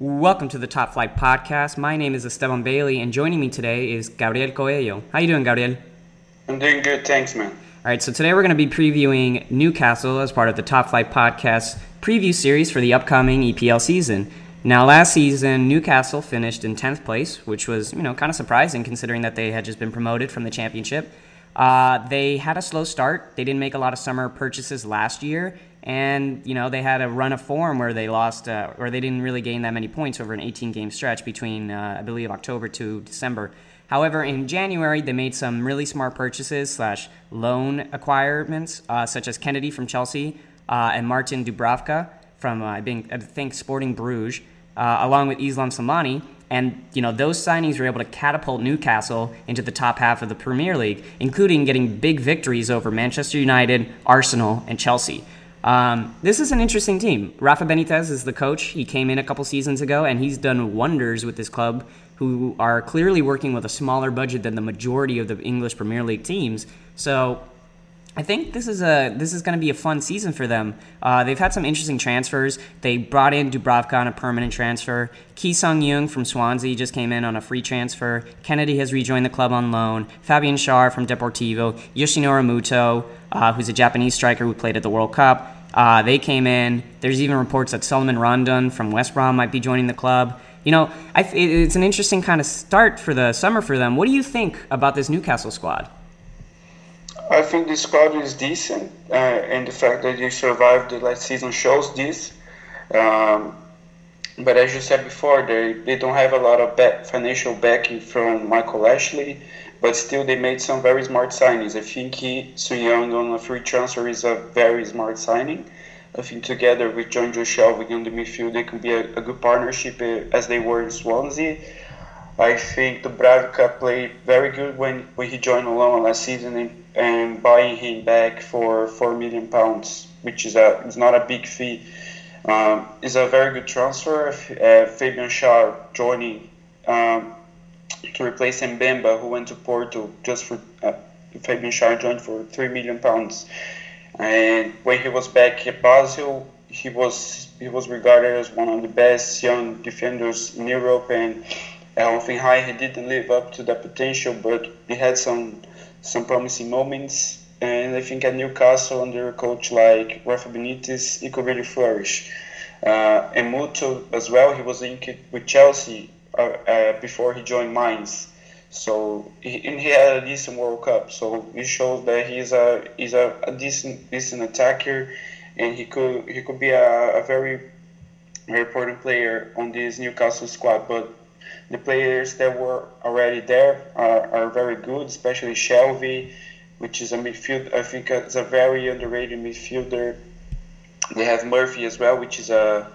Welcome to the Top Flight Podcast. My name is Esteban Bailey, and joining me today is Gabriel Coelho. How you doing, Gabriel? I'm doing good, thanks, man. All right, so today we're going to be previewing Newcastle as part of the Top Flight Podcast preview series for the upcoming EPL season. Now, last season, Newcastle finished in 10th place, which was, you know, kind of surprising considering that they had just been promoted from the championship. Uh, they had a slow start. They didn't make a lot of summer purchases last year, and you know they had a run of form where they lost uh, or they didn't really gain that many points over an 18 game stretch between uh, I believe October to December. However, in January they made some really smart purchases slash loan acquirements uh, such as Kennedy from Chelsea uh, and Martin Dubravka from uh, I think Sporting Bruges, along with Islam Slimani. and you know those signings were able to catapult Newcastle into the top half of the Premier League, including getting big victories over Manchester United, Arsenal, and Chelsea. Um, this is an interesting team. Rafa Benitez is the coach. He came in a couple seasons ago, and he's done wonders with this club, who are clearly working with a smaller budget than the majority of the English Premier League teams. So I think this is a this is going to be a fun season for them. Uh, they've had some interesting transfers. They brought in Dubravka on a permanent transfer. Ki Sung-yueng from Swansea just came in on a free transfer. Kennedy has rejoined the club on loan. Fabian Schär from Deportivo. Yoshinori Muto, uh, who's a Japanese striker who played at the World Cup. Uh, they came in. There's even reports that Salomon Rondon from West Brom might be joining the club. You know, it's an interesting kind of start for the summer for them. What do you think about this Newcastle squad? I think the squad is decent, uh, and the fact that they survived the last season shows this. Um, but as you said before, they, they don't have a lot of back, financial backing from Michael Ashley, but still they made some very smart signings. I think he, Sun Young on a free transfer is a very smart signing. I think together with Jonjo on the midfield, they can be a, a good partnership uh, as they were in Swansea. I think Dubravka played very good when, when he joined alone last season and, and buying him back for four million pounds, which is a is not a big fee. Um, is a very good transfer. Uh, Fabian Schär joining um, to replace Mbemba, who went to Porto just for uh, Fabian Schär joined for three million pounds. And when he was back at Basel, he was he was regarded as one of the best young defenders in Europe and Hoffenheim he didn't live up to that potential, but he had some some promising moments. And I think at Newcastle, under a coach like Rafa Benitez, he could really flourish. Uh, and Muto as well, he was linked with Chelsea uh, uh, before he joined Mainz. So he, and he had a decent World Cup. So it shows that he's a he's a, a decent decent attacker, and he could he could be a, a very very important player on this Newcastle squad. But the players that were already there are, are very good, especially Shelvey, which is a midfield. I think it's a very underrated midfielder. They have Murphy as well, which is a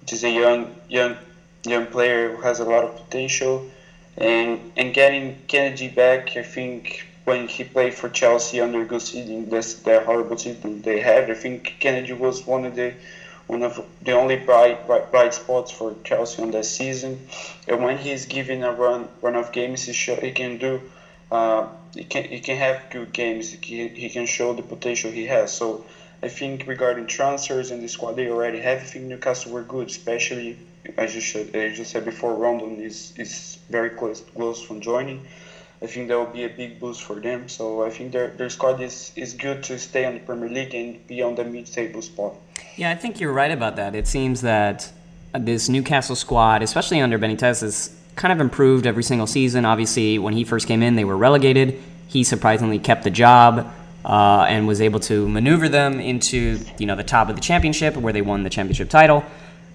which is a young young young player who has a lot of potential. And and getting Kennedy back, I think when he played for Chelsea under Guus Hiddink, that's the horrible season they had. I think Kennedy was one of the one of the only bright, bright, bright spots for Chelsea on that season. And when he's given a run run of games, he, show, he can do. Uh, he can he can have good games. He, he can show the potential he has. So I think regarding transfers and the squad they already have, I think Newcastle were good, especially as you said, as you said before, Rondon is is very close close from joining. I think that will be a big boost for them. So I think their, their squad is, is good to stay on the Premier League and be on the mid-table spot. Yeah, I think you're right about that. It seems that this Newcastle squad, especially under Benitez, has kind of improved every single season. Obviously, when he first came in, they were relegated. He surprisingly kept the job uh, and was able to maneuver them into you know the top of the championship, where they won the championship title.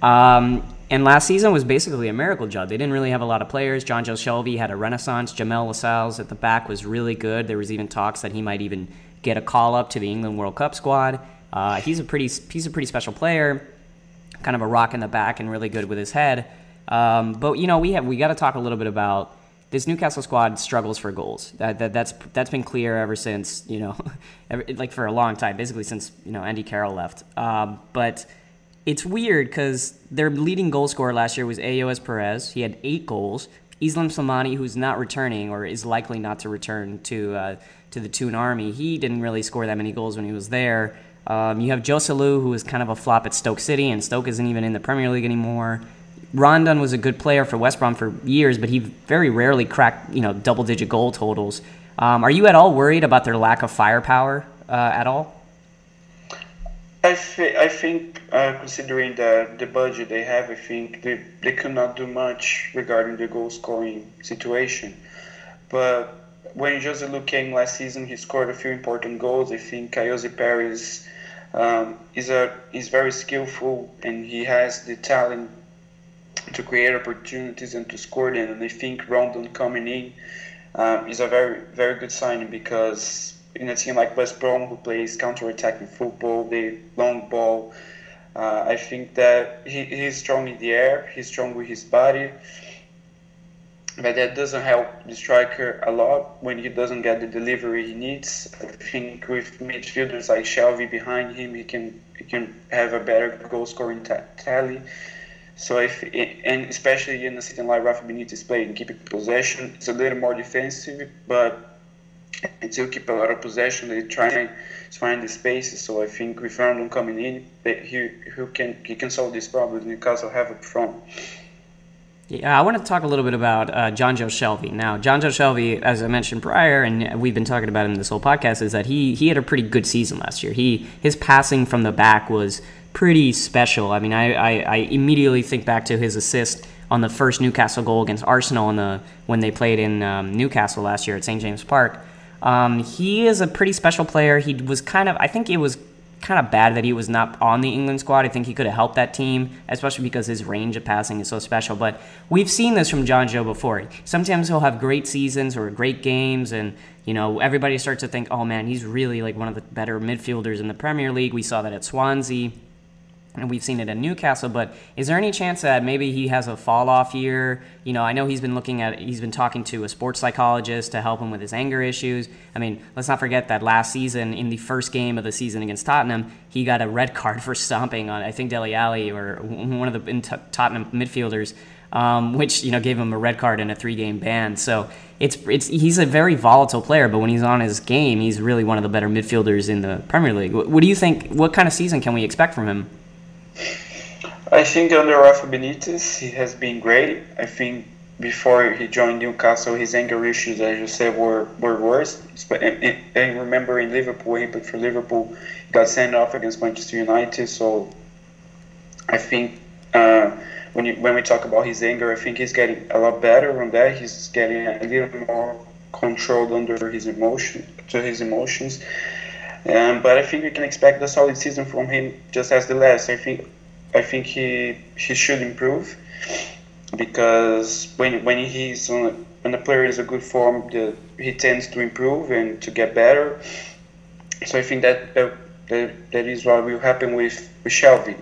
Um, and last season was basically a miracle job. They didn't really have a lot of players. Jonjo Shelvey had a renaissance. Jamaal Lascelles at the back was really good. There was even talks that he might even get a call up to the England World Cup squad. Uh, he's a pretty he's a pretty special player, kind of a rock in the back and really good with his head. Um, but you know we have we got to talk a little bit about this Newcastle squad struggles for goals. That, that that's that's been clear ever since you know, like for a long time, basically since you know Andy Carroll left. Um, but it's weird because their leading goal scorer last year was Ayoze Perez. He had eight goals. Islam Slimani, who's not returning or is likely not to return to uh, to the Toon Army, he didn't really score that many goals when he was there. Um, you have Joselu, who is kind of a flop at Stoke City, and Stoke isn't even in the Premier League anymore. Rondon was a good player for West Brom for years, but he very rarely cracked you know double digit goal totals. Um, are you at all worried about their lack of firepower uh, at all? I, th- I think, uh, considering the, the budget they have, I think they, they could not do much regarding the goal scoring situation. But when Joselu came last season, he scored a few important goals. I think Ayoze Perez um, is a is very skillful and he has the talent to create opportunities and to score them. And I think Rondon coming in um, is a very very good signing because in a team like West Brom who plays counter-attacking football, the long ball. Uh, I think that he, he's strong in the air. He's strong with his body, but that doesn't help the striker a lot when he doesn't get the delivery he needs. I think with midfielders like Shelvey behind him, he can he can have a better goal scoring t- tally. So if and especially in a system like Rafa Benitez playing, keeping possession, it's a little more defensive, but and still keep a lot of possession. They try to find the spaces. So I think with Rondon coming in, he who can he can solve this problem Newcastle have up front. Yeah, I want to talk a little bit about uh, Jonjo Shelvey. Now, Jonjo Shelvey, as I mentioned prior, and we've been talking about in this whole podcast, is that he he had a pretty good season last year. He his passing from the back was pretty special. I mean, I, I, I immediately think back to his assist on the first Newcastle goal against Arsenal in the when they played in um, Newcastle last year at St James Park um, he is a pretty special player. He was kind of, I think it was kind of bad that he was not on the England squad. I think he could have helped that team, especially because his range of passing is so special. But we've seen this from Jonjo before. Sometimes he'll have great seasons or great games, and you know everybody starts to think, "Oh man, he's really like one of the better midfielders in the Premier League." We saw that at Swansea and we've seen it at Newcastle. But is there any chance that maybe he has a fall off year? You know, I know he's been looking at, he's been talking to a sports psychologist to help him with his anger issues. I mean, let's not forget that last season, in the first game of the season against Tottenham, he got a red card for stomping on, I think, Dele Alli or one of the Tottenham midfielders. Um, which you know gave him a red card and a three-game ban. So it's it's he's a very volatile player, but when he's on his game, he's really one of the better midfielders in the Premier League. What do you think? What kind of season can we expect from him? I think under Rafa Benitez, he has been great. I think before he joined Newcastle, his anger issues, as you said, were, were worse. And, and remember in Liverpool, he played for Liverpool, he got sent off against Manchester United. So I think uh, when you, when we talk about his anger, I think he's getting a lot better on that. He's getting a little more controlled under his emotion to his emotions. Um, but I think we can expect a solid season from him, just as the last. I think I think he he should improve because when when he's on when a player is a good form, the, he tends to improve and to get better. So I think that that, that is what will happen with with Shelvey.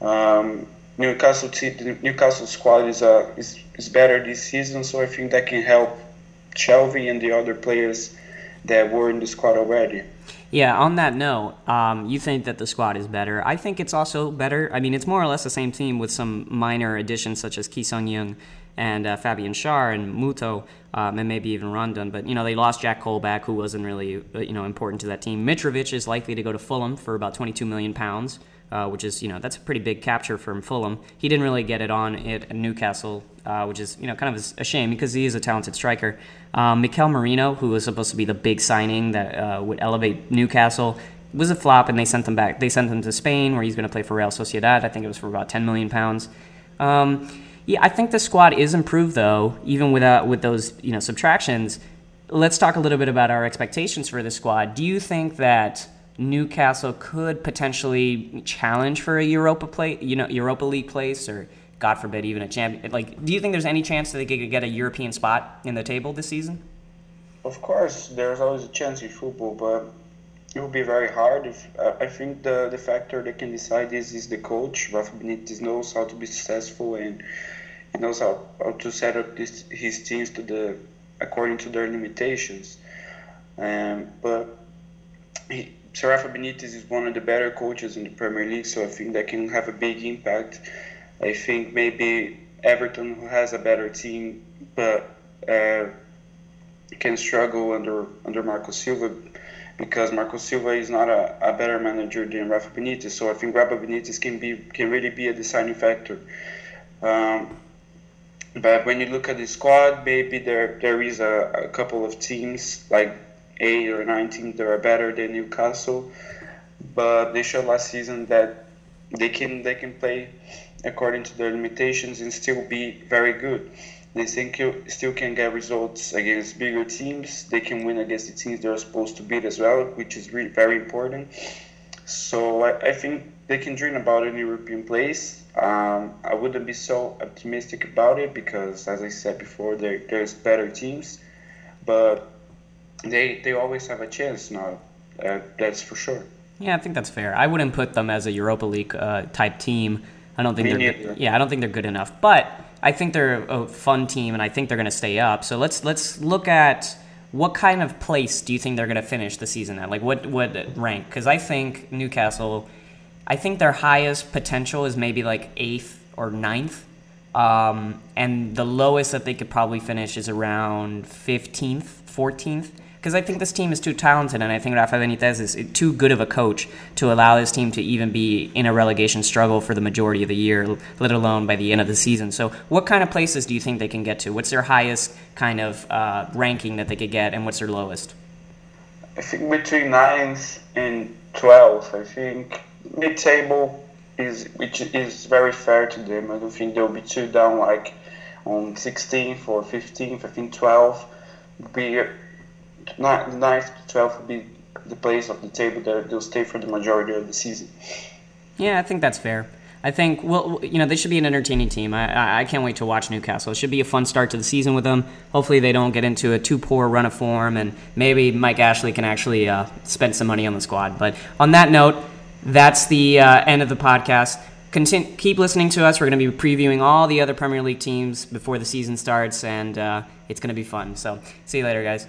Um, Newcastle the Newcastle squad is uh, is is better this season, so I think that can help Shelvey and the other players that were in the squad already. Yeah, on that note, um, you think that the squad is better. I think it's also better. I mean, it's more or less the same team with some minor additions such as Ki Sung-yueng and uh, Fabian Schär and Muto, um, and maybe even Rondon. But, you know, they lost Jack Colback, who wasn't really, uh, you know, important to that team. Mitrovic is likely to go to Fulham for about 22 million pounds uh, which is you know that's a pretty big capture from Fulham. He didn't really get it on at Newcastle, uh, which is you know kind of a shame because he is a talented striker. Um, Mikel Merino, who was supposed to be the big signing that uh, would elevate Newcastle, was a flop, and they sent him back. They sent him to Spain, where he's going to play for Real Sociedad. I think it was for about 10 million pounds. Um, yeah, I think the squad is improved though, even without with those you know subtractions. Let's talk a little bit about our expectations for the squad. Do you think that Newcastle could potentially challenge for a Europa play, you know, Europa League place, or God forbid, even a champion. Like, do you think there's any chance that they could get a European spot in the table this season? Of course, there's always a chance in football, but it will be very hard. If uh, I think the the factor that can decide this is the coach. Rafa Benitez knows how to be successful and he knows how, how to set up this, his teams to the according to their limitations. Um, but Sir Rafa Benitez is one of the better coaches in the Premier League, so I think that can have a big impact. I think maybe Everton, who has a better team, but uh, can struggle under under Marco Silva because Marco Silva is not a, a better manager than Rafa Benitez. So I think Rafa Benitez can be can really be a deciding factor. Um, but when you look at the squad, maybe there there is a, a couple of teams like eight or nine teams that are better than Newcastle, but they showed last season that they can they can play according to their limitations and still be very good. They think you still can get results against bigger teams. They can win against the teams they're supposed to beat as well, which is really very important. So I, I think they can dream about an European place. Um, I wouldn't be so optimistic about it because, as I said before, there, there's better teams, but they they always have a chance now. Uh, that's for sure. Yeah, I think that's fair. I wouldn't put them as a Europa League uh, type team. I don't think Me they're good. yeah. I don't think they're good enough, but I think they're a fun team, and I think they're going to stay up. So let's let's look at what kind of place do you think they're going to finish the season at? Like what what rank? Because I think Newcastle, I think their highest potential is maybe like eighth or ninth, um, and the lowest that they could probably finish is around fifteenth, fourteenth because I think this team is too talented, and I think Rafa Benitez is too good of a coach to allow this team to even be in a relegation struggle for the majority of the year, let alone by the end of the season. So, what kind of places do you think they can get to? What's their highest kind of uh, ranking that they could get, and what's their lowest? I think between ninth and twelfth. I think mid-table is which is very fair to them. I don't think they'll be too down like on 16th or 15th. I think 12th would be ninth to 12th will be the place of the table that they'll stay for the majority of the season. Yeah, I think that's fair. I think well, you know, they should be an entertaining team. I, I can't wait to watch Newcastle. It should be a fun start to the season with them. Hopefully, they don't get into a too poor run of form, and maybe Mike Ashley can actually uh, spend some money on the squad. But on that note, that's the uh, end of the podcast. Continue, keep listening to us. We're going to be previewing all the other Premier League teams before the season starts, and uh, it's going to be fun. So, see you later, guys.